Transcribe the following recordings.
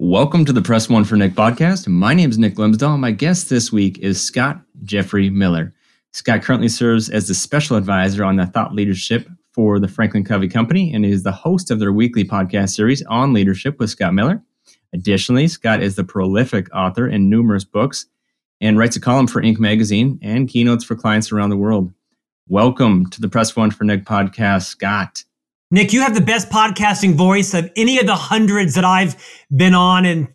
Welcome to the Press One for Nick podcast. My name is Nick Glimsdahl. My guest this week is Scott Jeffrey Miller. Scott currently serves as the special advisor on the thought leadership for the Franklin Covey Company and is the host of their weekly podcast series on leadership with Scott Miller. Additionally, Scott is the prolific author in numerous books and writes a column for Inc. magazine and keynotes for clients around the world. Welcome to the Press One for Nick podcast, Scott. Nick, you have the best podcasting voice of any of the hundreds that I've been on in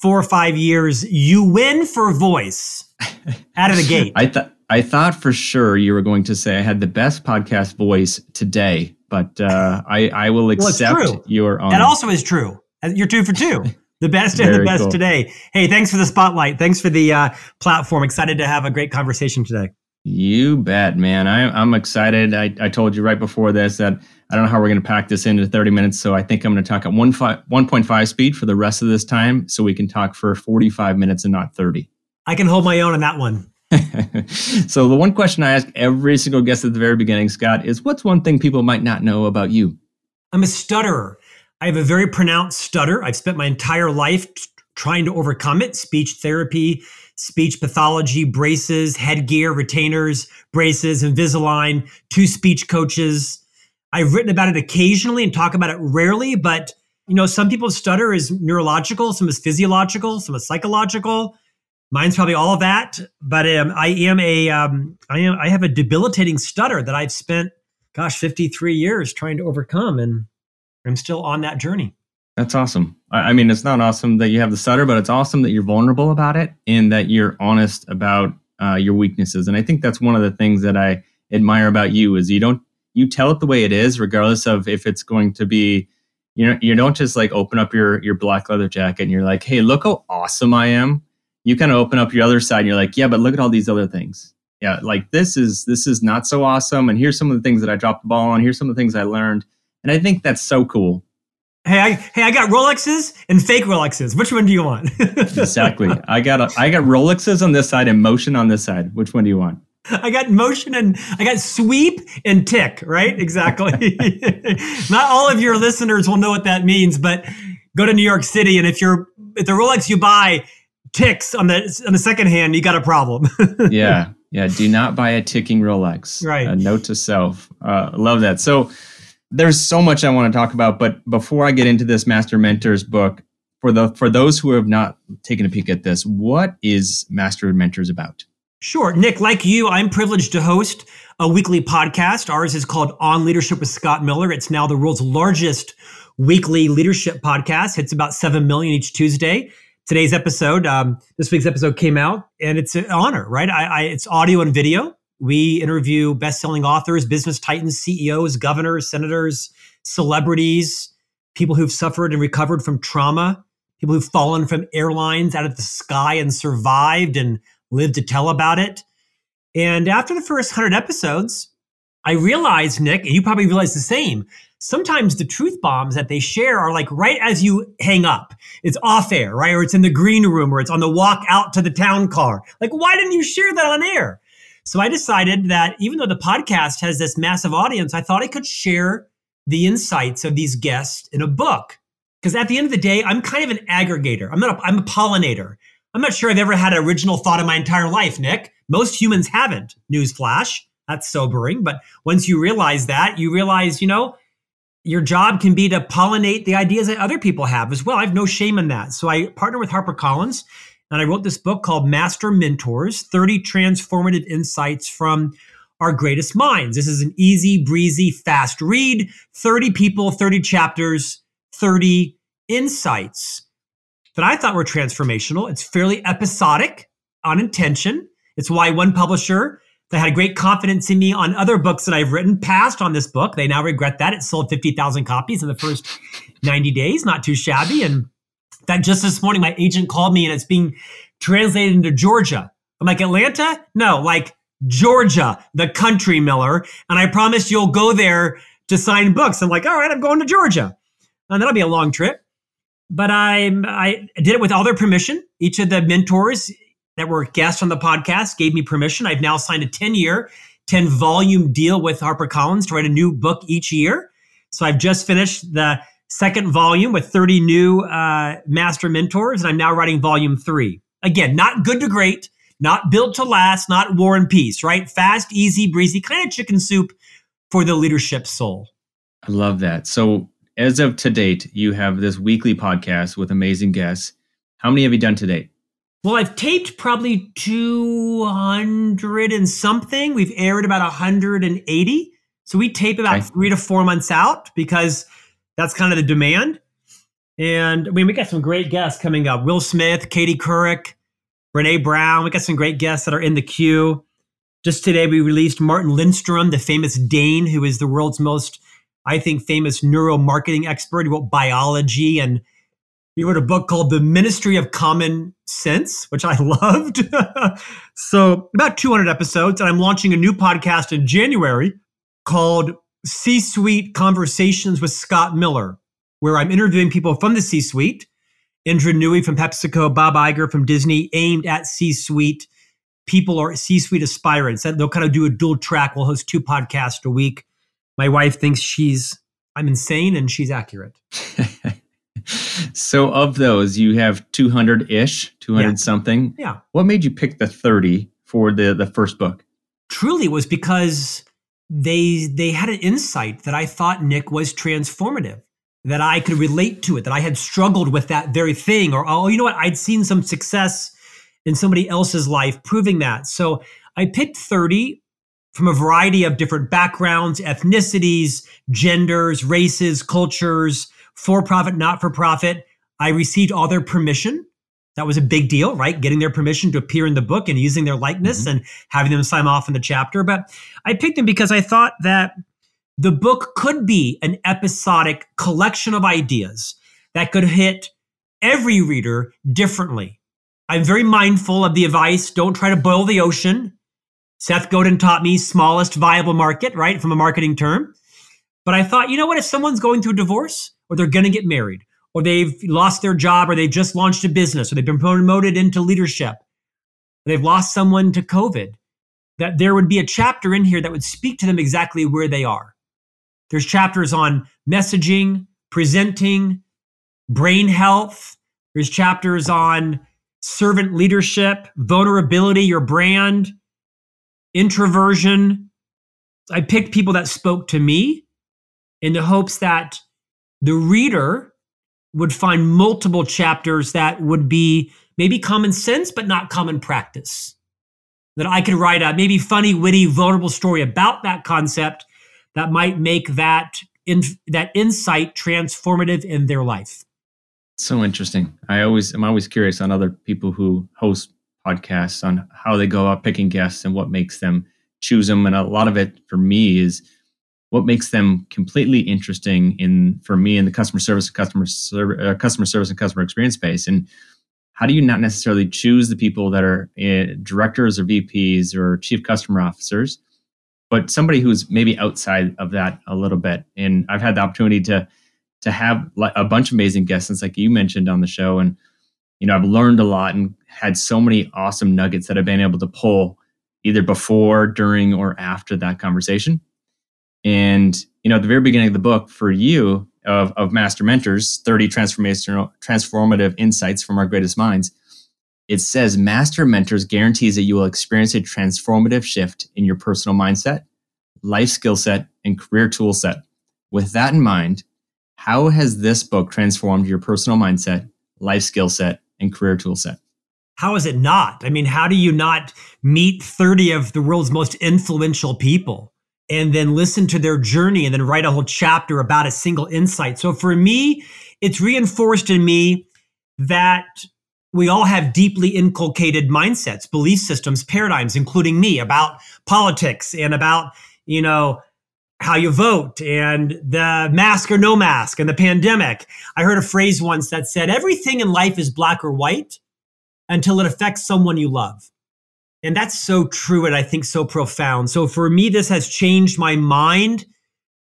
four or five years. You win for voice out of the gate. I thought I thought for sure you were going to say I had the best podcast voice today, but uh, I I will accept well, your That also is true. You're two for two. The best and the best cool. today. Hey, thanks for the spotlight. Thanks for the uh, platform. Excited to have a great conversation today. You bet, man. I, I'm excited. I, I told you right before this that I don't know how we're going to pack this into 30 minutes. So I think I'm going to talk at 1, 1.5 speed for the rest of this time so we can talk for 45 minutes and not 30. I can hold my own on that one. so the one question I ask every single guest at the very beginning, Scott, is what's one thing people might not know about you? I'm a stutterer. I have a very pronounced stutter. I've spent my entire life t- trying to overcome it. Speech therapy, speech pathology, braces, headgear, retainers, braces, Invisalign, two speech coaches. I've written about it occasionally and talk about it rarely, but you know, some people's stutter is neurological, some is physiological, some is psychological. Mine's probably all of that, but um, I am a um, I am I have a debilitating stutter that I've spent, gosh, 53 years trying to overcome, and I'm still on that journey. That's awesome. I mean, it's not awesome that you have the stutter, but it's awesome that you're vulnerable about it and that you're honest about uh, your weaknesses. And I think that's one of the things that I admire about you is you don't you tell it the way it is, regardless of if it's going to be. You know, you don't just like open up your your black leather jacket and you're like, "Hey, look how awesome I am." You kind of open up your other side and you're like, "Yeah, but look at all these other things." Yeah, like this is this is not so awesome, and here's some of the things that I dropped the ball on. Here's some of the things I learned, and I think that's so cool Hey, I, hey, I got Rolexes and fake Rolexes. Which one do you want? exactly. I got a, I got Rolexes on this side and motion on this side. Which one do you want? I got motion and I got sweep and tick, right? Exactly. Not all of your listeners will know what that means, but go to New York City and if you're if the Rolex you buy ticks on the on the second hand, you got a problem. yeah. Yeah. Do not buy a ticking Rolex. Right. A note to self. Uh, love that. So there's so much I want to talk about, but before I get into this Master Mentors book, for the for those who have not taken a peek at this, what is Master Mentors about? Sure, Nick. Like you, I'm privileged to host a weekly podcast. Ours is called On Leadership with Scott Miller. It's now the world's largest weekly leadership podcast. It's about seven million each Tuesday. Today's episode, um, this week's episode came out, and it's an honor, right? I, I, it's audio and video. We interview best-selling authors, business titans, CEOs, governors, senators, celebrities, people who've suffered and recovered from trauma, people who've fallen from airlines out of the sky and survived and lived to tell about it. And after the first 100 episodes, I realized, Nick, and you probably realize the same, sometimes the truth bombs that they share are like right as you hang up. It's off air, right? Or it's in the green room or it's on the walk out to the town car. Like, why didn't you share that on air? So I decided that even though the podcast has this massive audience, I thought I could share the insights of these guests in a book. Because at the end of the day, I'm kind of an aggregator. I'm not a, I'm a pollinator. I'm not sure I've ever had an original thought in my entire life, Nick. Most humans haven't. Newsflash. That's sobering. But once you realize that, you realize, you know, your job can be to pollinate the ideas that other people have as well. I have no shame in that. So I partner with HarperCollins and I wrote this book called Master Mentors 30 Transformative Insights from Our Greatest Minds. This is an easy, breezy, fast read 30 people, 30 chapters, 30 insights that I thought were transformational. It's fairly episodic on intention. It's why one publisher that had great confidence in me on other books that I've written passed on this book. They now regret that. It sold 50,000 copies in the first 90 days, not too shabby. And that just this morning, my agent called me and it's being translated into Georgia. I'm like, Atlanta? No, like Georgia, the country, Miller. And I promise you'll go there to sign books. I'm like, all right, I'm going to Georgia. And that'll be a long trip. But I, I did it with all their permission. Each of the mentors that were guests on the podcast gave me permission. I've now signed a 10 year, 10 volume deal with HarperCollins to write a new book each year. So I've just finished the second volume with 30 new uh, master mentors, and I'm now writing volume three. Again, not good to great, not built to last, not war and peace, right? Fast, easy, breezy, kind of chicken soup for the leadership soul. I love that. So, as of to date, you have this weekly podcast with amazing guests. How many have you done to date? Well, I've taped probably 200 and something. We've aired about 180. So we tape about okay. three to four months out because that's kind of the demand. And I mean, we got some great guests coming up Will Smith, Katie Couric, Brene Brown. We got some great guests that are in the queue. Just today, we released Martin Lindstrom, the famous Dane, who is the world's most, I think, famous neuromarketing expert. He wrote Buyology and he wrote a book called The Ministry of Common Sense, which I loved. so, about 200 episodes. And I'm launching a new podcast in January called C Suite Conversations with Scott Miller, where I'm interviewing people from the C Suite Indra Nooyi from PepsiCo, Bob Iger from Disney, aimed at C suite people or C suite aspirants. They'll kind of do a dual track. We'll host two podcasts a week. My wife thinks she's, I'm insane and she's accurate. so, of those, you have 200 ish, 200 yeah. something. Yeah. What made you pick the 30 for the, the first book? Truly was because they they had an insight that I thought Nick was transformative that I could relate to it, that I had struggled with that very thing, or oh, you know what, I'd seen some success in somebody else's life proving that. So I picked 30 from a variety of different backgrounds, ethnicities, genders, races, cultures, for profit, not for profit. I received all their permission. That was a big deal, right? Getting their permission to appear in the book and using their likeness mm-hmm. and having them sign off in the chapter. But I picked them because I thought that the book could be an episodic collection of ideas that could hit every reader differently. I'm very mindful of the advice don't try to boil the ocean. Seth Godin taught me smallest viable market, right, from a marketing term. But I thought, you know what, if someone's going through a divorce or they're going to get married or they've lost their job or they've just launched a business or they've been promoted into leadership, they've lost someone to COVID, that there would be a chapter in here that would speak to them exactly where they are. There's chapters on messaging, presenting, brain health. There's chapters on servant leadership, vulnerability, your brand, introversion. I picked people that spoke to me in the hopes that the reader would find multiple chapters that would be maybe common sense, but not common practice. That I could write a maybe funny, witty, vulnerable story about that concept that might make that in, that insight transformative in their life. So interesting. I always am always curious on other people who host podcasts on how they go about picking guests and what makes them choose them. And a lot of it for me is what makes them completely interesting in for me in the customer service, customer service, uh, customer service, and customer experience space. And how do you not necessarily choose the people that are uh, directors or VPs or chief customer officers? but somebody who's maybe outside of that a little bit. And I've had the opportunity to to have a bunch of amazing guests, like you mentioned on the show, and you know I've learned a lot and had so many awesome nuggets that I've been able to pull either before, during, or after that conversation. And you know, at the very beginning of the book, for you of of Master Mentors, thirty transformational transformative insights from our greatest minds it says Master Mentors guarantees that you will experience a transformative shift in your personal mindset, life skill set, and career tool set. With that in mind, how has this book transformed your personal mindset, life skill set, and career tool set? How is it not? I mean, how do you not meet 30 of the world's most influential people and then listen to their journey and then write a whole chapter about a single insight? So for me, it's reinforced in me that we all have deeply inculcated mindsets, belief systems, paradigms, including me about politics and about, you know, how you vote and the mask or no mask and the pandemic. I heard a phrase once that said, everything in life is black or white until it affects someone you love. And that's so true and I think so profound. So for me, this has changed my mind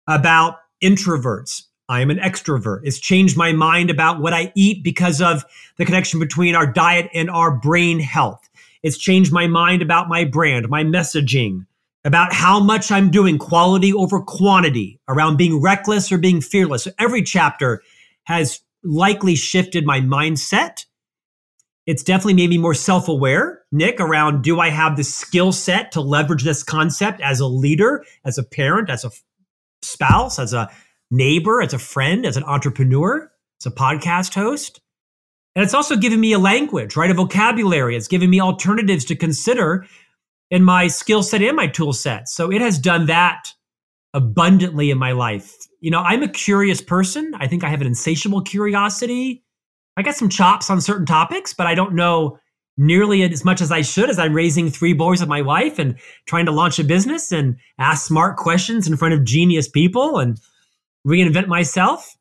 about introverts. I am an extrovert. It's changed my mind about what I eat because of the connection between our diet and our brain health. It's changed my mind about my brand, my messaging, about how much I'm doing, quality over quantity, around being reckless or being fearless. So every chapter has likely shifted my mindset. It's definitely made me more self aware, Nick, around do I have the skill set to leverage this concept as a leader, as a parent, as a spouse, as a neighbor, as a friend, as an entrepreneur, as a podcast host? And it's also given me a language, right? A vocabulary. It's given me alternatives to consider in my skill set and my tool set. So it has done that abundantly in my life. You know, I'm a curious person. I think I have an insatiable curiosity. I got some chops on certain topics, but I don't know nearly as much as I should as I'm raising three boys with my wife and trying to launch a business and ask smart questions in front of genius people and reinvent myself.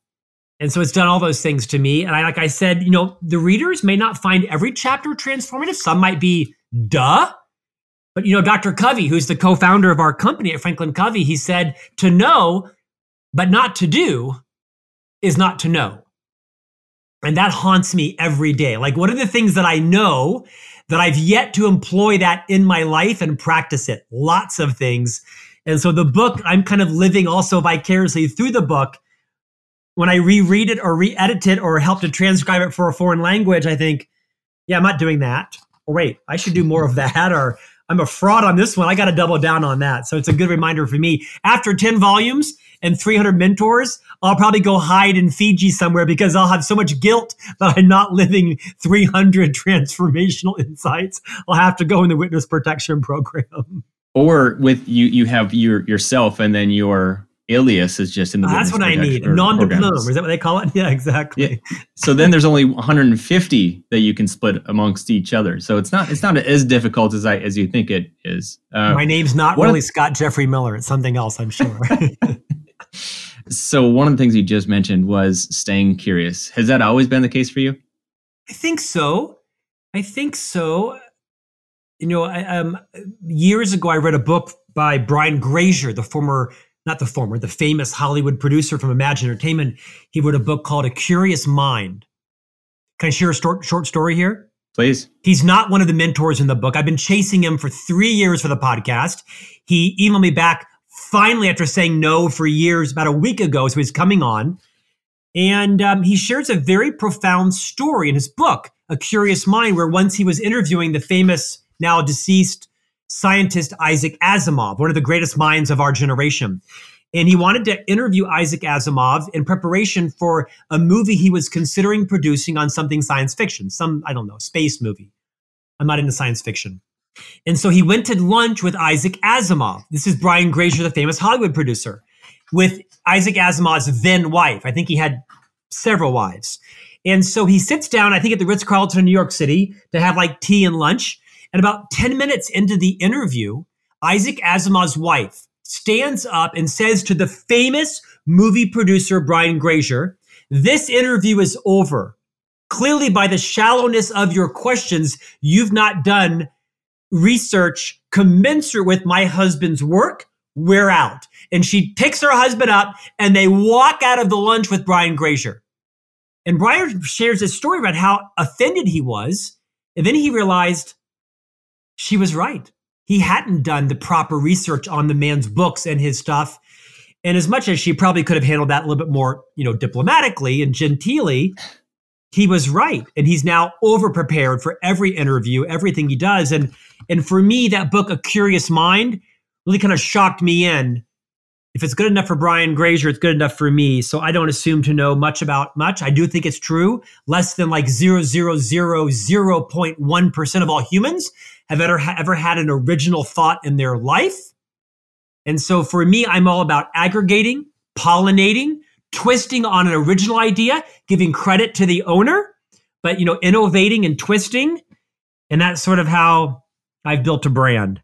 And so it's done all those things to me. And I, like I said, you know, the readers may not find every chapter transformative. Some might be duh. But you know, Dr. Covey, who's the co-founder of our company at Franklin Covey, he said, to know, but not to do is not to know. And that haunts me every day. Like, what are the things that I know that I've yet to employ that in my life and practice it? Lots of things. And so the book, I'm kind of living also vicariously through the book. When I reread it or re edit it or help to transcribe it for a foreign language, I think, yeah, I'm not doing that. Or wait, I should do more of that. Or I'm a fraud on this one. I got to double down on that. So it's a good reminder for me. After 10 volumes and 300 mentors, I'll probably go hide in Fiji somewhere because I'll have so much guilt that I'm not living 300 transformational insights. I'll have to go in the witness protection program. Or with you, you have your yourself and then your alias is just in the. That's what I need. Nom de plume. Is that what they call it? Yeah, exactly. Yeah. So then there's only 150 that you can split amongst each other. So it's not it's not as difficult as I as you think it is. Uh, My name's not really of, Scott Jeffrey Miller. It's something else, I'm sure. so one of the things you just mentioned was staying curious. Has that always been the case for you? I think so. I think so. You know, I, um, years ago, I read a book by Brian Grazer, the former not the former, the famous Hollywood producer from Imagine Entertainment, he wrote a book called A Curious Mind. Can I share a short, short story here? Please. He's not one of the mentors in the book. I've been chasing him for three years for the podcast. He emailed me back finally after saying no for years about a week ago. So he's coming on. And um, he shares a very profound story in his book, A Curious Mind, where once he was interviewing the famous, now deceased scientist Isaac Asimov, one of the greatest minds of our generation. And he wanted to interview Isaac Asimov in preparation for a movie he was considering producing on something science fiction, some, I don't know, space movie. I'm not into science fiction. And so he went to lunch with Isaac Asimov. This is Brian Grazer, the famous Hollywood producer, with Isaac Asimov's then wife. I think he had several wives. And so he sits down, I think at the Ritz Carlton in New York City, to have like tea and lunch. And about 10 minutes into the interview, Isaac Asimov's wife stands up and says to the famous movie producer Brian Grazer, This interview is over. Clearly, by the shallowness of your questions, you've not done research commensurate with my husband's work. We're out. And she picks her husband up and they walk out of the lunch with Brian Grazer. And Brian shares this story about how offended he was. And then he realized she was right. He hadn't done the proper research on the man's books and his stuff. And as much as she probably could have handled that a little bit more, you know, diplomatically and genteelly, he was right. And he's now over prepared for every interview, everything he does. And and for me, that book, A Curious Mind, really kind of shocked me in if it's good enough for Brian Grazer, it's good enough for me. So I don't assume to know much about much. I do think it's true. Less than like 0.1% of all humans have ever, ever had an original thought in their life. And so for me, I'm all about aggregating, pollinating, twisting on an original idea, giving credit to the owner, but you know, innovating and twisting. And that's sort of how I've built a brand.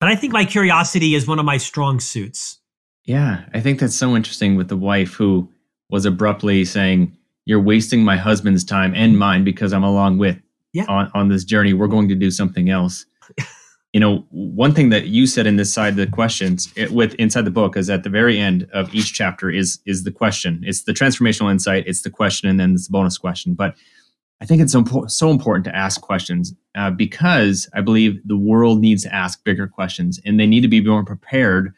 But I think my curiosity is one of my strong suits. Yeah, I think that's so interesting with the wife who was abruptly saying, You're wasting my husband's time and mine because I'm along with Yeah. on, on this journey. We're going to do something else. You know, one thing that you said in this side of the questions it, with inside the book is at the very end of each chapter is is the question. It's the transformational insight, it's the question, and then it's the bonus question. But I think it's impo- so important to ask questions uh, because I believe the world needs to ask bigger questions and they need to be more prepared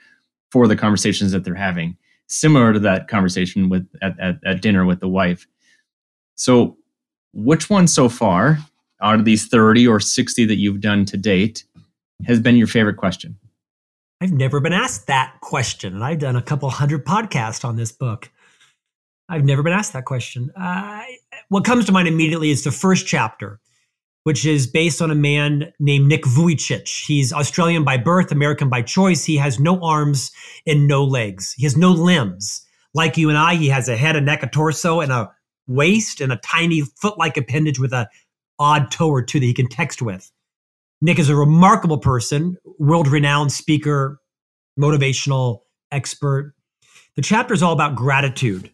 for the conversations that they're having. Similar to that conversation with at, at, at dinner with the wife. So, which one so far out of these 30 or 60 that you've done to date has been your favorite question? I've never been asked that question, and I've done a couple hundred podcasts on this book. I've never been asked that question. Uh, what comes to mind immediately is the first chapter, which is based on a man named Nick Vujicic. He's Australian by birth, American by choice. He has no arms and no legs. He has no limbs. Like you and I, he has a head, a neck, a torso, and a waist, and a tiny foot-like appendage with a odd toe or two that he can text with. Nick is a remarkable person, world renowned speaker, motivational expert. The chapter is all about gratitude.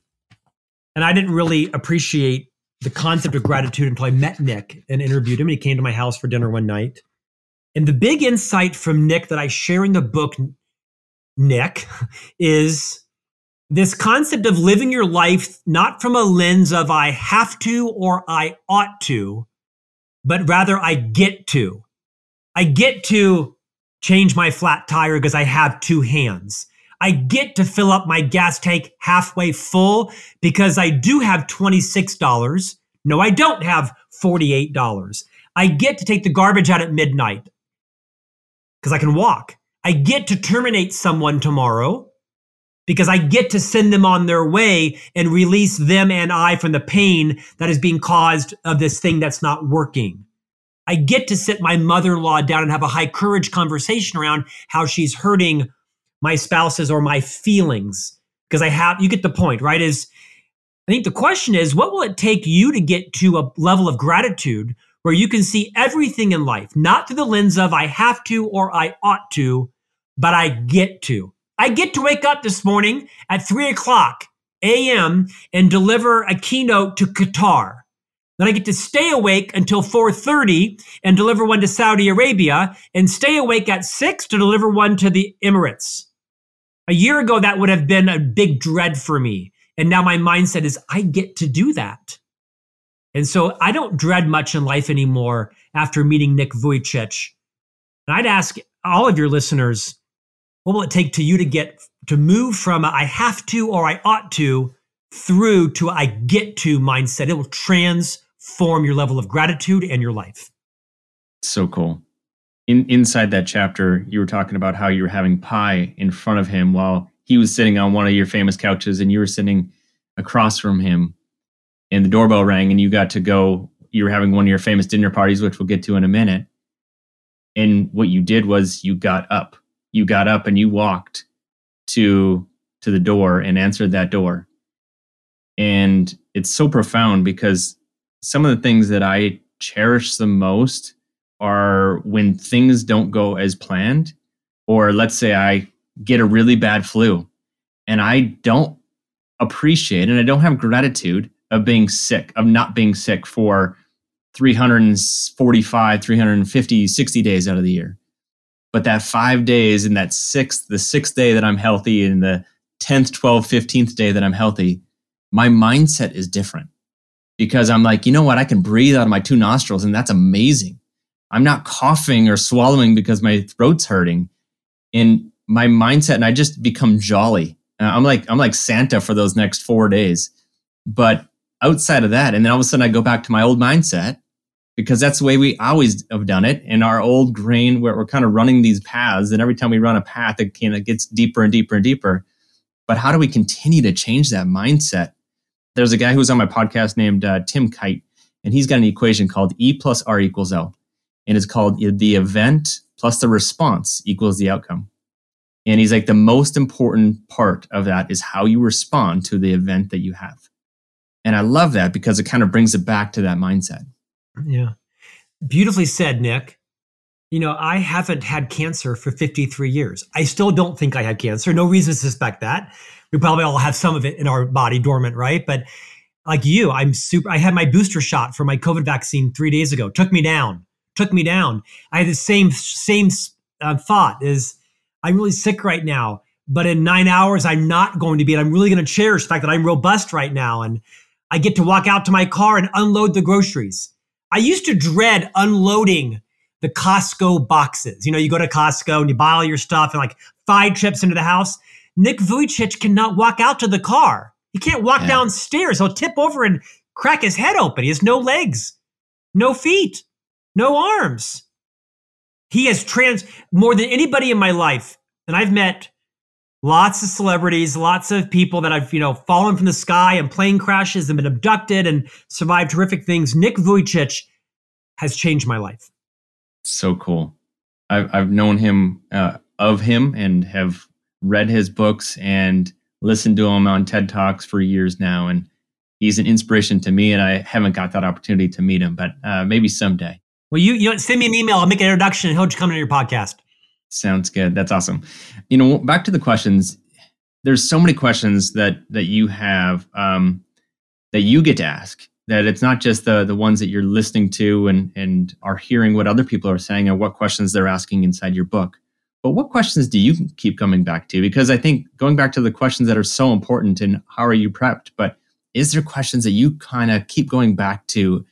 And I didn't really appreciate the concept of gratitude until I met Nick and interviewed him. And he came to my house for dinner one night. And the big insight from Nick that I share in the book, Nick, is this concept of living your life not from a lens of I have to or I ought to, but rather I get to. I get to change my flat tire because I have two hands. I get to fill up my gas tank halfway full because I do have $26. No, I don't have $48. I get to take the garbage out at midnight because I can walk. I get to terminate someone tomorrow because I get to send them on their way and release them and I from the pain that is being caused of this thing that's not working. I get to sit my mother in law down and have a high courage conversation around how she's hurting my spouses or my feelings. Because I have, you get the point, right? Is I think the question is, what will it take you to get to a level of gratitude where you can see everything in life, not through the lens of I have to or I ought to, but I get to. I get to wake up this morning at three o'clock a.m. and deliver a keynote to Qatar. Then I get to stay awake until 4:30 and deliver one to Saudi Arabia and stay awake at 6 to deliver one to the Emirates. A year ago that would have been a big dread for me. And now my mindset is I get to do that. And so I don't dread much in life anymore after meeting Nick Vujicic. And I'd ask all of your listeners, what will it take to you to get to move from a, I have to or I ought to through to I get to mindset? It will transform your level of gratitude and your life. So cool. In inside that chapter, you were talking about how you were having pie in front of him while he was sitting on one of your famous couches and you were sitting across from him and the doorbell rang and you got to go you were having one of your famous dinner parties which we'll get to in a minute and what you did was you got up you got up and you walked to to the door and answered that door. And it's so profound because some of the things that i cherish the most are when things don't go as planned or let's say i get a really bad flu and i don't appreciate and i don't have gratitude of being sick of not being sick for 345 350 60 days out of the year but that five days and that sixth the sixth day that i'm healthy and the 10th 12th 15th day that i'm healthy my mindset is different. Because i'm like you know what? I can breathe out of my two nostrils and that's amazing. I'm not coughing or swallowing because my throat's hurting. And my mindset and i just become jolly. Uh, i'm like i'm like santa for those next four days. But outside of that and then all of a sudden i go back to my old mindset because that's the way we always have done it in our old grain where we're kind of running these paths and every time we run a path it kind of gets deeper and deeper and deeper. But how do we continue to change that mindset? There's a guy who was on my podcast named uh, Tim Kight and he's got an equation called e plus r equals l and it's called the event plus the response equals the outcome. And he's like the most important part of that is how you respond to the event that you have. And i love that because it kind of brings it back to that mindset Yeah. Beautifully said, Nick. You know, I haven't had cancer for 53 years. I still don't think I had cancer. No reason to suspect that. We probably all have some of it in our body dormant, right? But like you, I'm super. I had my booster shot for my COVID vaccine three days ago. Took me down. Took me down. I had the same same uh, thought: is I'm really sick right now, but in nine hours I'm not going to be. And I'm really going to cherish the fact that I'm robust right now, and I get to walk out to my car and unload the groceries. I used to dread unloading the Costco boxes. You know, you go to Costco and you buy all your stuff and like five trips into the house. Nick Vujicic cannot walk out to the car he can't walk yeah. downstairs. He'll tip over and crack his head open. He has no legs, no feet, no arms. He has trans more than anybody in my life. And I've met lots of celebrities, lots of people that I've, you know, fallen from the sky and plane crashes and been abducted and survived terrific things. Nick Vujicic has changed my life. So cool. I've, I've known him, uh, of him and have read his books and listened to him on TED Talks for years now, and he's an inspiration to me. And I haven't got that opportunity to meet him, but uh, maybe someday. Well, you you know, send me an email. I'll make an introduction, and he'll come to your podcast. Sounds good. That's awesome. You know, back to the questions. There's so many questions that that you have um, that you get to ask. That it's not just the the ones that you're listening to and and are hearing what other people are saying and what questions they're asking inside your book. But what questions do you keep coming back to? Because I think going back to the questions that are so important and how are you prepped, but is there questions that you kind of keep going back to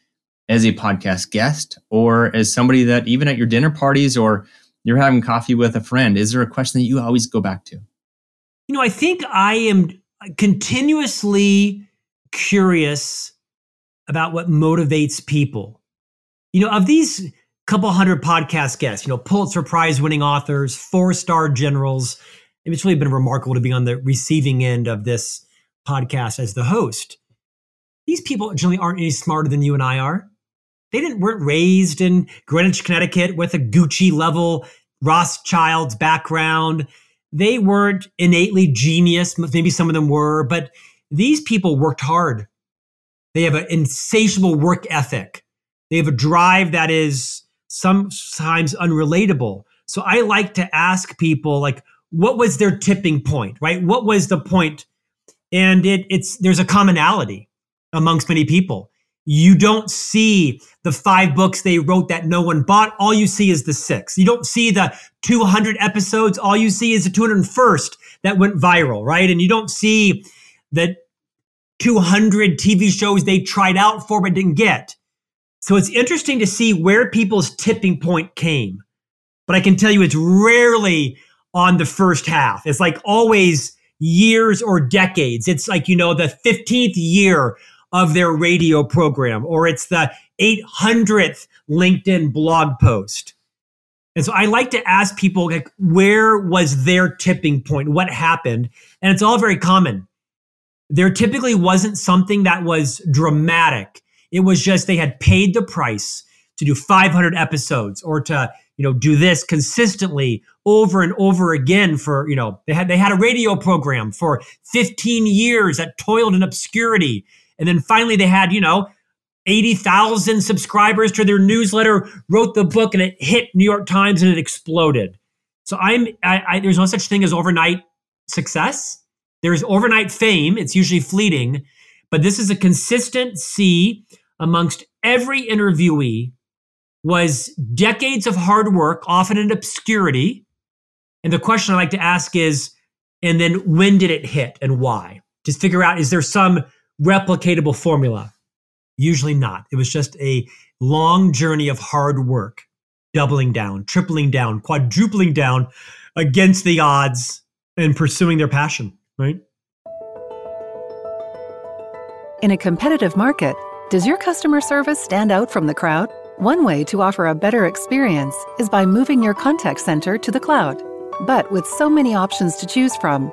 as a podcast guest or as somebody that even at your dinner parties or you're having coffee with a friend, is there a question that you always go back to? You know, I think I am continuously curious about what motivates people. You know, of these couple hundred podcast guests, you know, Pulitzer Prize winning authors, four star generals. It's really been remarkable to be on the receiving end of this podcast as the host. These people generally aren't any smarter than you and I are. They didn't weren't raised in Greenwich, Connecticut with a Gucci level Rothschild's background. They weren't innately genius. Maybe some of them were, but these people worked hard. They have an insatiable work ethic. They have a drive that is sometimes unrelatable. So I like to ask people like, what was their tipping point, right? What was the point? And it, it's there's a commonality amongst many people. You don't see the five books they wrote that no one bought. All you see is the six. You don't see the 200 episodes. All you see is the 201st that went viral, right? And you don't see the 200 TV shows they tried out for but didn't get. So it's interesting to see where people's tipping point came. But I can tell you it's rarely on the first half. It's like always years or decades. It's like, you know, the 15th year of their radio program, or it's the 800th LinkedIn blog post. And so I like to ask people, like, where was their tipping point? What happened? And it's all very common. There typically wasn't something that was dramatic it was just they had paid the price to do 500 episodes or to you know do this consistently over and over again for you know they had they had a radio program for 15 years that toiled in obscurity and then finally they had you know 80,000 subscribers to their newsletter wrote the book and it hit New York Times and it exploded so I'm I, I there's no such thing as overnight success there's overnight fame it's usually fleeting but this is a consistent C amongst every interviewee was decades of hard work, often in obscurity. And the question I like to ask is, and then when did it hit and why? Just figure out, is there some replicatable formula? Usually not. It was just a long journey of hard work, doubling down, tripling down, quadrupling down against the odds and pursuing their passion, right? In a competitive market, does your customer service stand out from the crowd? One way to offer a better experience is by moving your contact center to the cloud. But with so many options to choose from,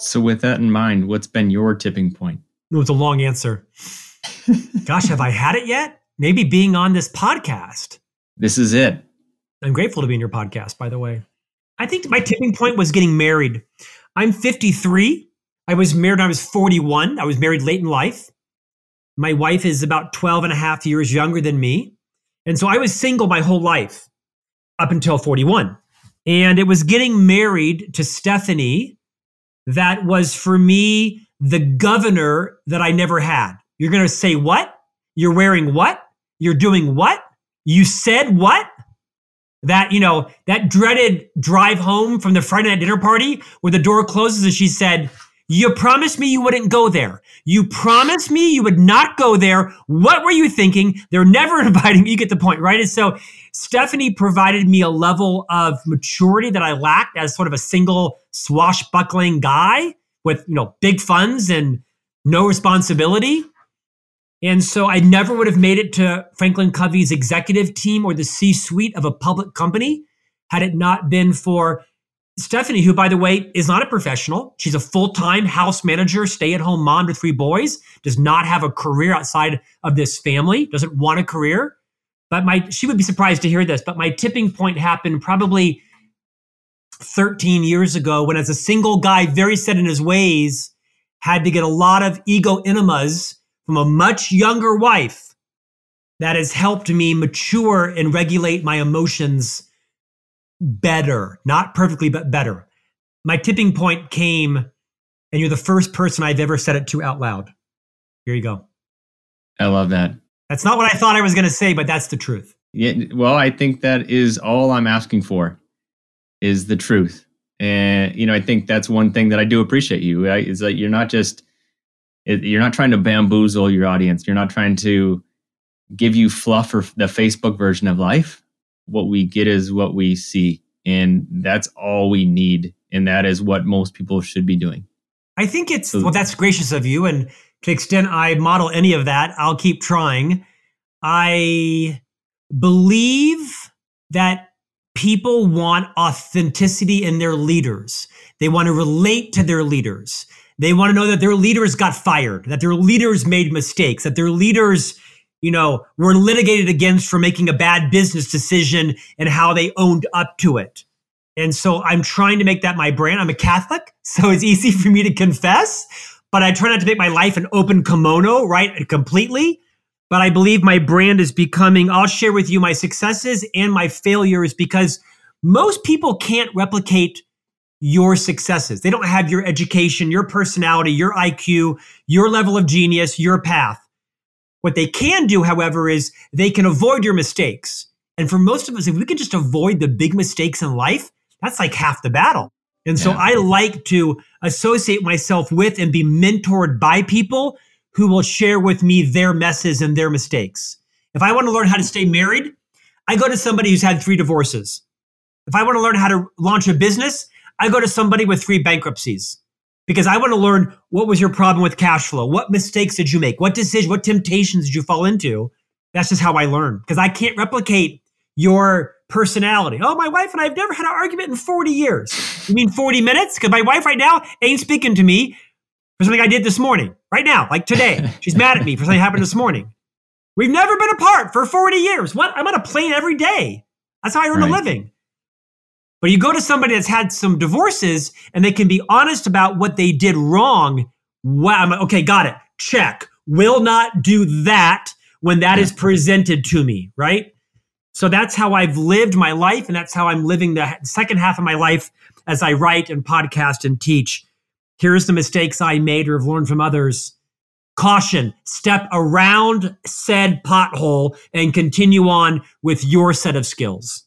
So, with that in mind, what's been your tipping point? It was a long answer. Gosh, have I had it yet? Maybe being on this podcast. This is it. I'm grateful to be in your podcast, by the way. I think my tipping point was getting married. I'm 53. I was married when I was 41. I was married late in life. My wife is about 12 and a half years younger than me. And so I was single my whole life up until 41. And it was getting married to Stephanie that was for me the governor that I never had. You're going to say what? You're wearing what? You're doing what? You said what? That, you know, that dreaded drive home from the Friday night dinner party where the door closes and she said, You promised me you wouldn't go there. You promised me you would not go there. What were you thinking? They're never inviting me. You get the point, right? And so Stephanie provided me a level of maturity that I lacked as sort of a single swashbuckling guy with, you know, big funds and no responsibility. And so I never would have made it to Franklin Covey's executive team or the C suite of a public company had it not been for Stephanie, who, by the way, is not a professional. She's a full time house manager, stay at home mom to three boys, does not have a career outside of this family, doesn't want a career. But my, she would be surprised to hear this, but my tipping point happened probably 13 years ago when, as a single guy, very set in his ways, had to get a lot of ego enemas from a much younger wife that has helped me mature and regulate my emotions better. Not perfectly, but better. My tipping point came, and you're the first person I've ever said it to out loud. Here you go. I love that. That's not what I thought I was going to say, but that's the truth. Yeah, well, I think that is all I'm asking for is the truth. And you know, I think that's one thing that I do appreciate you right? is that you're not just you're not trying to bamboozle your audience. You're not trying to give you fluff or the Facebook version of life. What we get is what we see. And that's all we need. And that is what most people should be doing. I think it's, so, well, that's gracious of you. And to extent I model any of that, I'll keep trying. I believe that people want authenticity in their leaders. They want to relate to their leaders. They want to know that their leaders got fired, that their leaders made mistakes, that their leaders, you know, were litigated against for making a bad business decision and how they owned up to it. And so I'm trying to make that my brand. I'm a Catholic, so it's easy for me to confess, but I try not to make my life an open kimono, right? Completely. But I believe my brand is becoming, I'll share with you my successes and my failures because most people can't replicate your successes. They don't have your education, your personality, your IQ, your level of genius, your path. What they can do, however, is they can avoid your mistakes. And for most of us, if we can just avoid the big mistakes in life, that's like half the battle. And so yeah. I like to associate myself with and be mentored by people who will share with me their messes and their mistakes. If I want to learn how to stay married, I go to somebody who's had three divorces. If I want to learn how to launch a business, I go to somebody with three bankruptcies because I want to learn what was your problem with cash flow? What mistakes did you make? What decisions, what temptations did you fall into? That's just how I learn because I can't replicate your personality. Oh, my wife and I have never had an argument in 40 years. You mean 40 minutes? Because my wife right now ain't speaking to me for something I did this morning, right now, like today. She's mad at me for something happened this morning. We've never been apart for 40 years. What? I'm on a plane every day. That's how I earn right. a living. But you go to somebody that's had some divorces and they can be honest about what they did wrong. Wow. Like, okay, got it. Check. Will not do that when that is presented to me, right? So that's how I've lived my life, and that's how I'm living the second half of my life as I write and podcast and teach. Here's the mistakes I made or have learned from others. Caution, step around said pothole and continue on with your set of skills.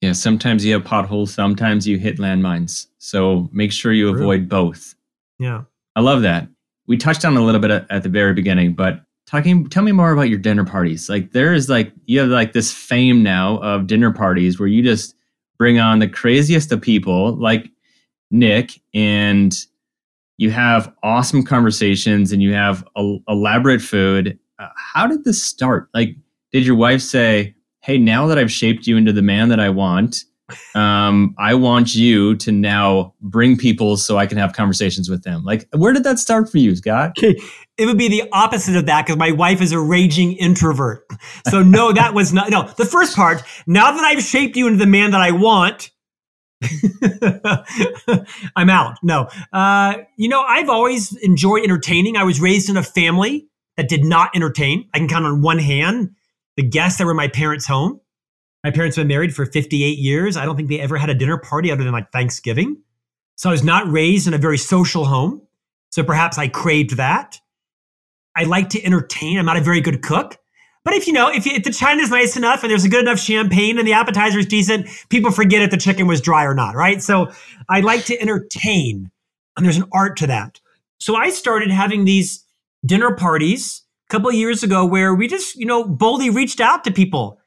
Yeah, sometimes you have potholes, sometimes you hit landmines. So make sure you avoid both. Yeah. I love that. We touched on a little bit at the very beginning, but talking tell me more about your dinner parties. Like there is like you have like this fame now of dinner parties where you just bring on the craziest of people like Nick and you have awesome conversations and you have a, elaborate food. Uh, how did this start? Like, did your wife say, "Hey, now that I've shaped you into the man that I want, um, I want you to now bring people so I can have conversations with them"? Like, where did that start for you, Scott? It would be the opposite of that because my wife is a raging introvert. So no, that was not no. The first part. Now that I've shaped you into the man that I want, I'm out. No. Uh, you know, I've always enjoyed entertaining. I was raised in a family that did not entertain. I can count on one hand the guests that were in my parents' home. My parents have been married for 58 years. I don't think they ever had a dinner party other than like Thanksgiving. So I was not raised in a very social home. So perhaps I craved that. I like to entertain. I'm not a very good cook. But if you know, if, if the china is nice enough and there's a good enough champagne and the appetizer is decent, people forget if the chicken was dry or not, right? So I like to entertain, and there's an art to that. So I started having these dinner parties a couple of years ago where we just, you know, boldly reached out to people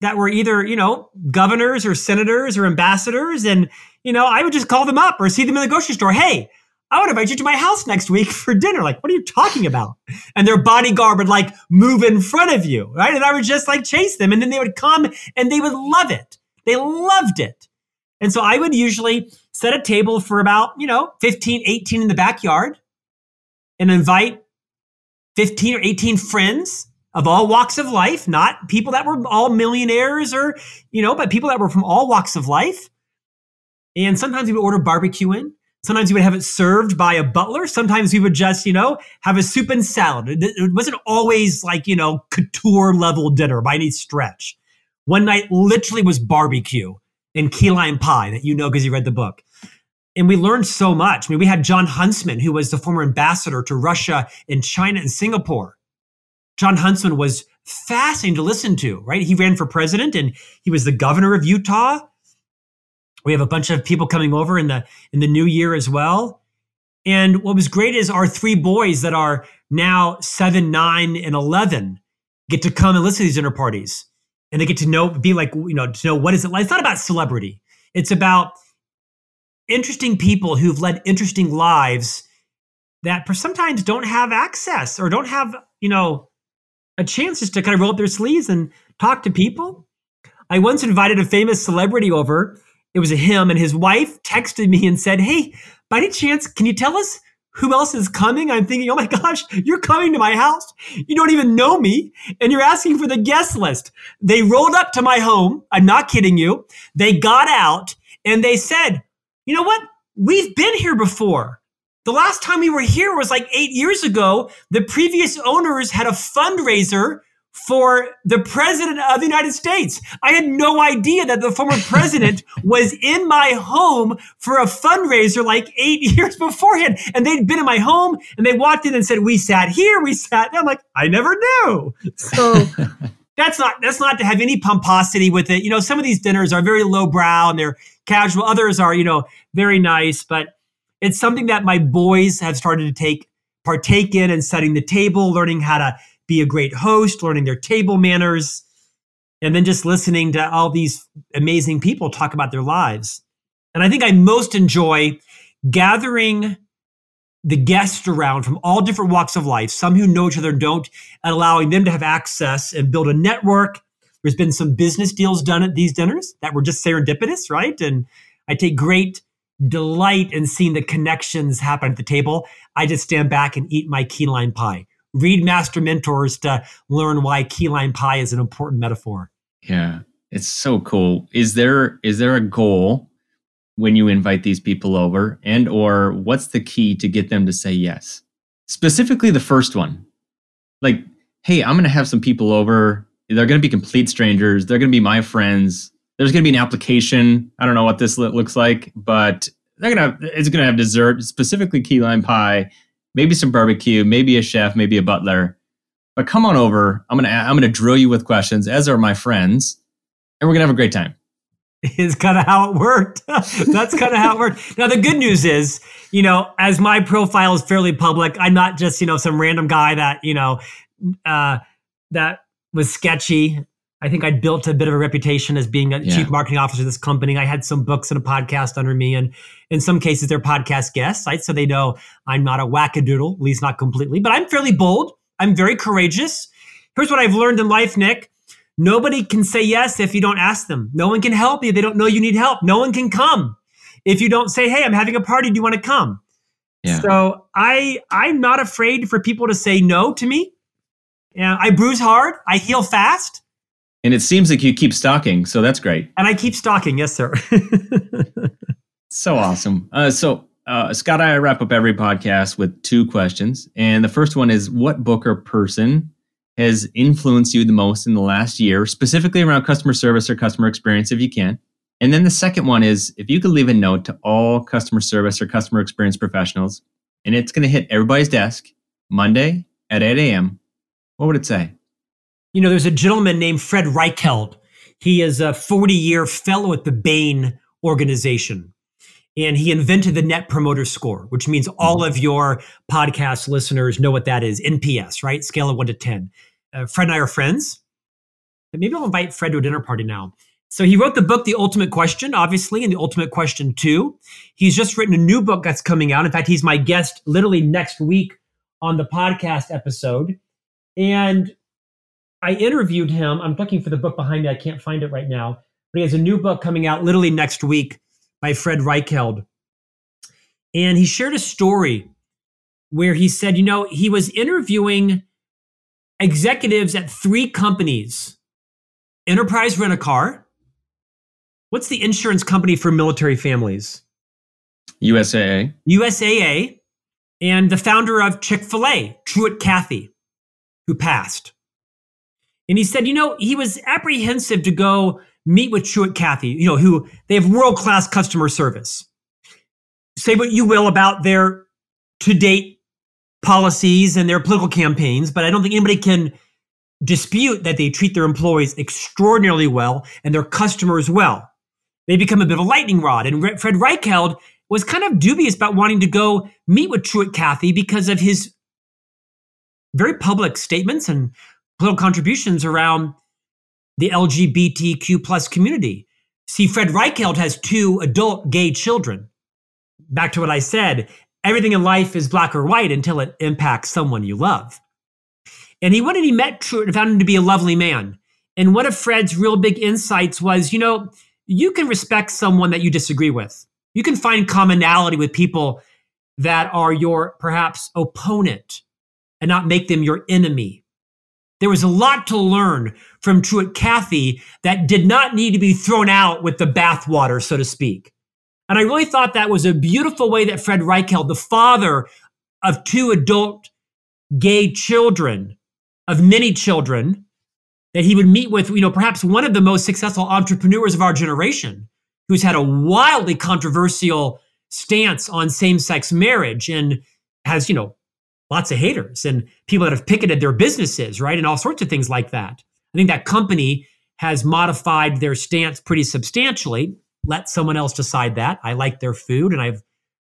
that were either, you know, governors or senators or ambassadors. And, you know, I would just call them up or see them in the grocery store. Hey, I would invite you to my house next week for dinner. Like, what are you talking about? And their bodyguard would like move in front of you, right? And I would just like chase them. And then they would come and they would love it. They loved it. And so I would usually set a table for about, you know, 15, 18 in the backyard and invite 15 or 18 friends of all walks of life, not people that were all millionaires or, you know, but people that were from all walks of life. And sometimes we would order barbecue in. Sometimes we would have it served by a butler. Sometimes we would just, you know, have a soup and salad. It wasn't always like, you know, couture level dinner by any stretch. One night literally was barbecue and key lime pie that you know because you read the book. And we learned so much. I mean, we had Jon Huntsman, who was the former ambassador to Russia and China and Singapore. Jon Huntsman was fascinating to listen to, right? He ran for president and he was the governor of Utah we have a bunch of people coming over in the in the new year as well. And what was great is our three boys that are now seven, nine, and eleven get to come and listen to these dinner parties, and they get to know, be like, you know, to know what is it like. It's not about celebrity. It's about interesting people who've led interesting lives that sometimes don't have access or don't have, you know, a chance just to kind of roll up their sleeves and talk to people. I once invited a famous celebrity over it was a him, and his wife texted me and said, Hey, by any chance, can you tell us who else is coming? I'm thinking, oh my gosh, you're coming to my house. You don't even know me, and you're asking for the guest list. They rolled up to my home. I'm not kidding you. They got out and they said, you know what? We've been here before. The last time we were here was like eight years ago. The previous owners had a fundraiser for the president of the United States. I had no idea that the former president was in my home for a fundraiser like eight years beforehand. And they'd been in my home and they walked in and said, We sat here, we sat there. I'm like, I never knew. So that's not that's not to have any pomposity with it. You know, some of these dinners are very lowbrow and they're casual. Others are, you know, very nice, but it's something that my boys have started to take partake in and setting the table, learning how to be a great host, learning their table manners, and then just listening to all these amazing people talk about their lives. And I think I most enjoy gathering the guests around from all different walks of life, some who know each other and don't, and allowing them to have access and build a network. There's been some business deals done at these dinners that were just serendipitous, right? And I take great delight in seeing the connections happen at the table. I just stand back and eat my key lime pie read Master Mentors to learn why key lime pie is an important metaphor. Yeah, it's so cool. Is there is there a goal when you invite these people over, and or what's the key to get them to say yes? Specifically, the first one, like, hey, I'm going to have some people over. They're going to be complete strangers. They're going to be my friends. There's going to be an application. I don't know what this looks like, but they're gonna it's gonna have dessert, specifically key lime pie maybe some barbecue, maybe a chef, maybe a butler. But come on over. I'm gonna I'm gonna drill you with questions, as are my friends, and we're gonna have a great time. Is kind of how it worked. That's kind of how it worked. Now the good news is, you know, as my profile is fairly public, I'm not just you know some random guy that you know uh, that was sketchy. I think I'd built a bit of a reputation as being a Yeah. chief marketing officer of this company. I had some books and a podcast under me, and in some cases, they're podcast guests, right? So they know I'm not a wackadoodle, at least not completely, but I'm fairly bold. I'm very courageous. Here's what I've learned in life, Nick. Nobody can say yes if you don't ask them. No one can help you. They don't know you need help. No one can come if you don't say, "Hey, I'm having a party. Do you want to come?" Yeah. So I I'm not afraid for people to say no to me. Yeah, I bruise hard. I heal fast. And it seems like you keep stalking, so that's great. And I keep stalking, yes, sir. So awesome. Uh, so, uh, Scott, I wrap up every podcast with two questions. And the first one is What book or person has influenced you the most in the last year, specifically around customer service or customer experience, if you can? And then the second one is If you could leave a note to all customer service or customer experience professionals, and it's going to hit everybody's desk Monday at 8 a.m., what would it say? You know, there's a gentleman named Fred Reichheld. He is a 40 year fellow at the Bain organization. And he invented the Net Promoter Score, which means all of your podcast listeners know what that is NPS, right? Scale of one to 10. Uh, Fred and I are friends. And maybe I'll invite Fred to a dinner party now. So he wrote the book, The Ultimate Question, obviously, and The Ultimate Question 2. He's just written a new book that's coming out. In fact, he's my guest literally next week on the podcast episode. And I interviewed him. I'm looking for the book behind me. I can't find it right now. But he has a new book coming out literally next week by Fred Reichheld. And he shared a story where he said, you know, he was interviewing executives at three companies Enterprise Rent a Car. What's the insurance company for military families? USAA. USAA. And the founder of Chick fil A, Truett Cathy, who passed. And he said, you know, he was apprehensive to go meet with Truett Cathy, you know, who they have world class customer service. Say what you will about their to date policies and their political campaigns, but I don't think anybody can dispute that they treat their employees extraordinarily well and their customers well. They become a bit of a lightning rod. And Re- Fred Reichheld was kind of dubious about wanting to go meet with Truett Cathy because of his very public statements and political contributions around the LGBTQ plus community. See, Fred Reichheld has two adult gay children. Back to what I said, everything in life is black or white until it impacts someone you love. And he went and he met Truett and found him to be a lovely man. And one of Fred's real big insights was, you know, you can respect someone that you disagree with. You can find commonality with people that are your perhaps opponent and not make them your enemy. There was a lot to learn from Truett Cathy that did not need to be thrown out with the bathwater, so to speak. And I really thought that was a beautiful way that Fred Reichheld, the father of two adult gay children, of many children, that he would meet with, you know, perhaps one of the most successful entrepreneurs of our generation, who's had a wildly controversial stance on same-sex marriage and has, you know, lots of haters and people that have picketed their businesses, right? And all sorts of things like that. I think that company has modified their stance pretty substantially. Let someone else decide that. I like their food and I've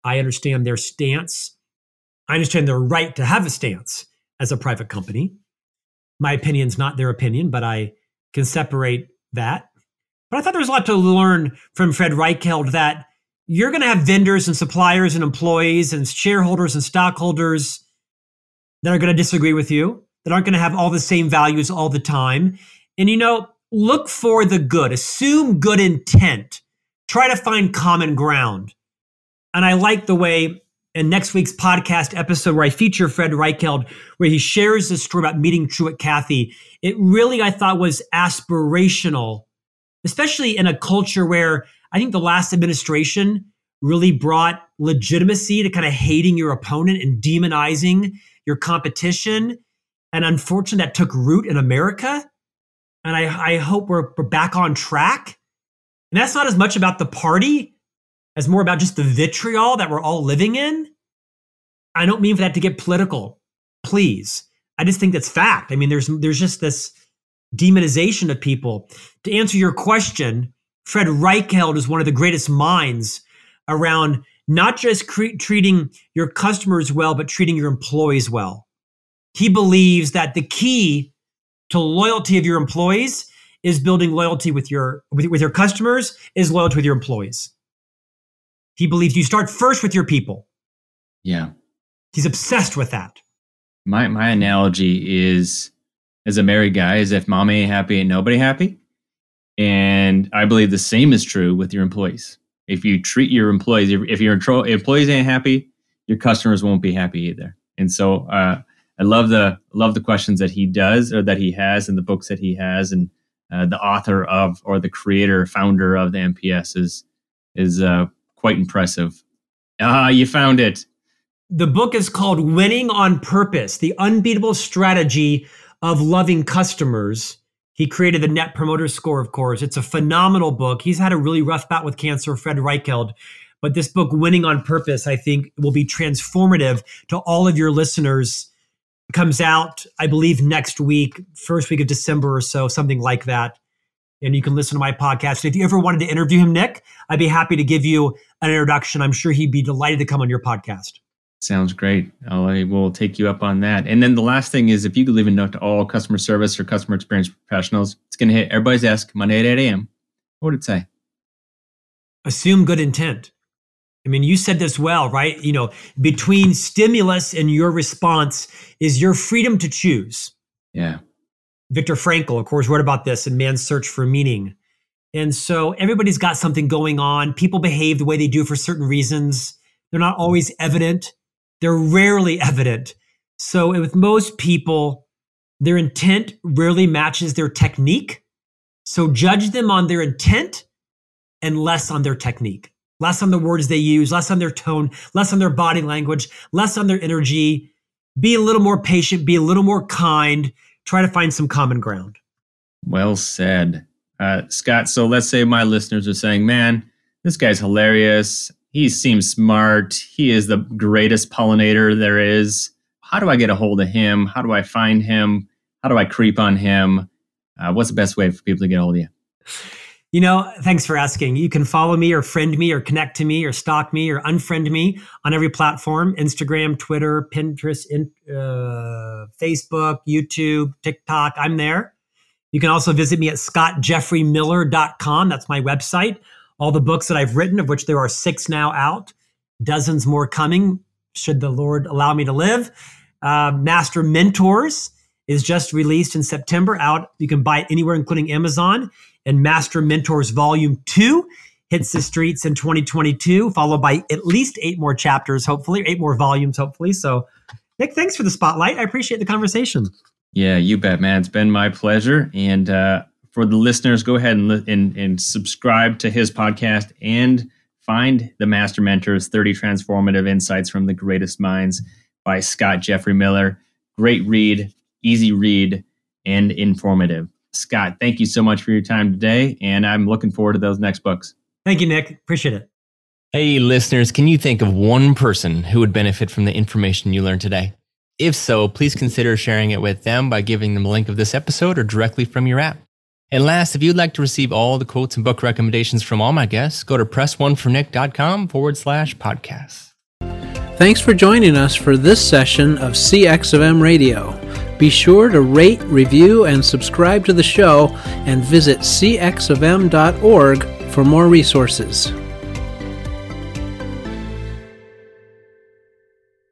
I understand their stance. I understand their right to have a stance as a private company. My opinion's not their opinion, but I can separate that. But I thought there was a lot to learn from Fred Reichheld that you're going to have vendors and suppliers and employees and shareholders and stockholders that are going to disagree with you, that aren't going to have all the same values all the time. And you know, look for the good, assume good intent, try to find common ground. And I like the way in next week's podcast episode where I feature Fred Reichheld, where he shares this story about meeting Truett Cathy, it really, I thought, was aspirational, especially in a culture where I think the last administration really brought legitimacy to kind of hating your opponent and demonizing your competition. And unfortunately, that took root in America. And I, I hope we're, we're back on track. And that's not as much about the party as more about just the vitriol that we're all living in. I don't mean for that to get political, please. I just think that's fact. I mean, there's there's just this demonization of people. To answer your question, Fred Reichheld is one of the greatest minds around not just cre- treating your customers well, but treating your employees well. He believes that the key to loyalty of your employees is building loyalty with your with, with your customers, is loyalty with your employees. He believes you start first with your people. Yeah. He's obsessed with that. My my analogy is as a married guy is if mom ain't happy, ain't nobody happy. And I believe the same is true with your employees. If you treat your employees, if your employees ain't happy, your customers won't be happy either. And so uh, I love the love the questions that he does or that he has and the books that he has and uh, the author of or the creator founder of the NPS is is uh, quite impressive. Ah, you found it. The book is called Winning on Purpose: The Unbeatable Strategy of Loving Customers. He created the Net Promoter Score, of course. It's a phenomenal book. He's had a really rough bout with cancer, Fred Reichheld. But this book, Winning on Purpose, I think will be transformative to all of your listeners. It comes out, I believe, next week, first week of December or so, something like that. And you can listen to my podcast. If you ever wanted to interview him, Nick, I'd be happy to give you an introduction. I'm sure he'd be delighted to come on your podcast. Sounds great. I will take you up on that. And then the last thing is if you could leave a note to all customer service or customer experience professionals, it's going to hit everybody's desk Monday at 8 a.m. What would it say? Assume good intent. I mean, you said this well, right? You know, between stimulus and your response is your freedom to choose. Yeah. Viktor Frankl, of course, wrote about this in Man's Search for Meaning. And so everybody's got something going on. People behave the way they do for certain reasons. They're not always evident, they're rarely evident. So with most people, their intent rarely matches their technique. So judge them on their intent and less on their technique less on the words they use, less on their tone, less on their body language, less on their energy. Be a little more patient, be a little more kind, try to find some common ground. Well said. Uh, Scott, so let's say my listeners are saying, man, this guy's hilarious. He seems smart. He is the greatest pollinator there is. How do I get a hold of him? How do I find him? How do I creep on him? Uh, what's the best way for people to get a hold of you? You know, thanks for asking. You can follow me or friend me or connect to me or stalk me or unfriend me on every platform Instagram, Twitter, Pinterest, in, uh, Facebook, YouTube, TikTok. I'm there. You can also visit me at scottjeffreymiller.com. That's my website. All the books that I've written, of which there are six now out, dozens more coming, should the Lord allow me to live. Uh, Master Mentors is just released in September out. You can buy it anywhere, including Amazon and Master Mentors Volume 2 hits the streets in 2022, followed by at least eight more chapters, hopefully, eight more volumes, hopefully. So, Nick, thanks for the spotlight. I appreciate the conversation. Yeah, you bet, man. It's been my pleasure. And uh, for the listeners, go ahead and, and, and subscribe to his podcast and find the Master Mentors 30 Transformative Insights from the Greatest Minds by Scott Jeffrey Miller. Great read, easy read, and informative. Scott, thank you so much for your time today. And I'm looking forward to those next books. Thank you, Nick. Appreciate it. Hey, listeners, can you think of one person who would benefit from the information you learned today? If so, please consider sharing it with them by giving them a link of this episode or directly from your app. And last, if you'd like to receive all the quotes and book recommendations from all my guests, go to pressonefornick.com forward slash podcast. Thanks for joining us for this session of CX of M Radio. Be sure to rate, review, and subscribe to the show and visit cxofm.org for more resources.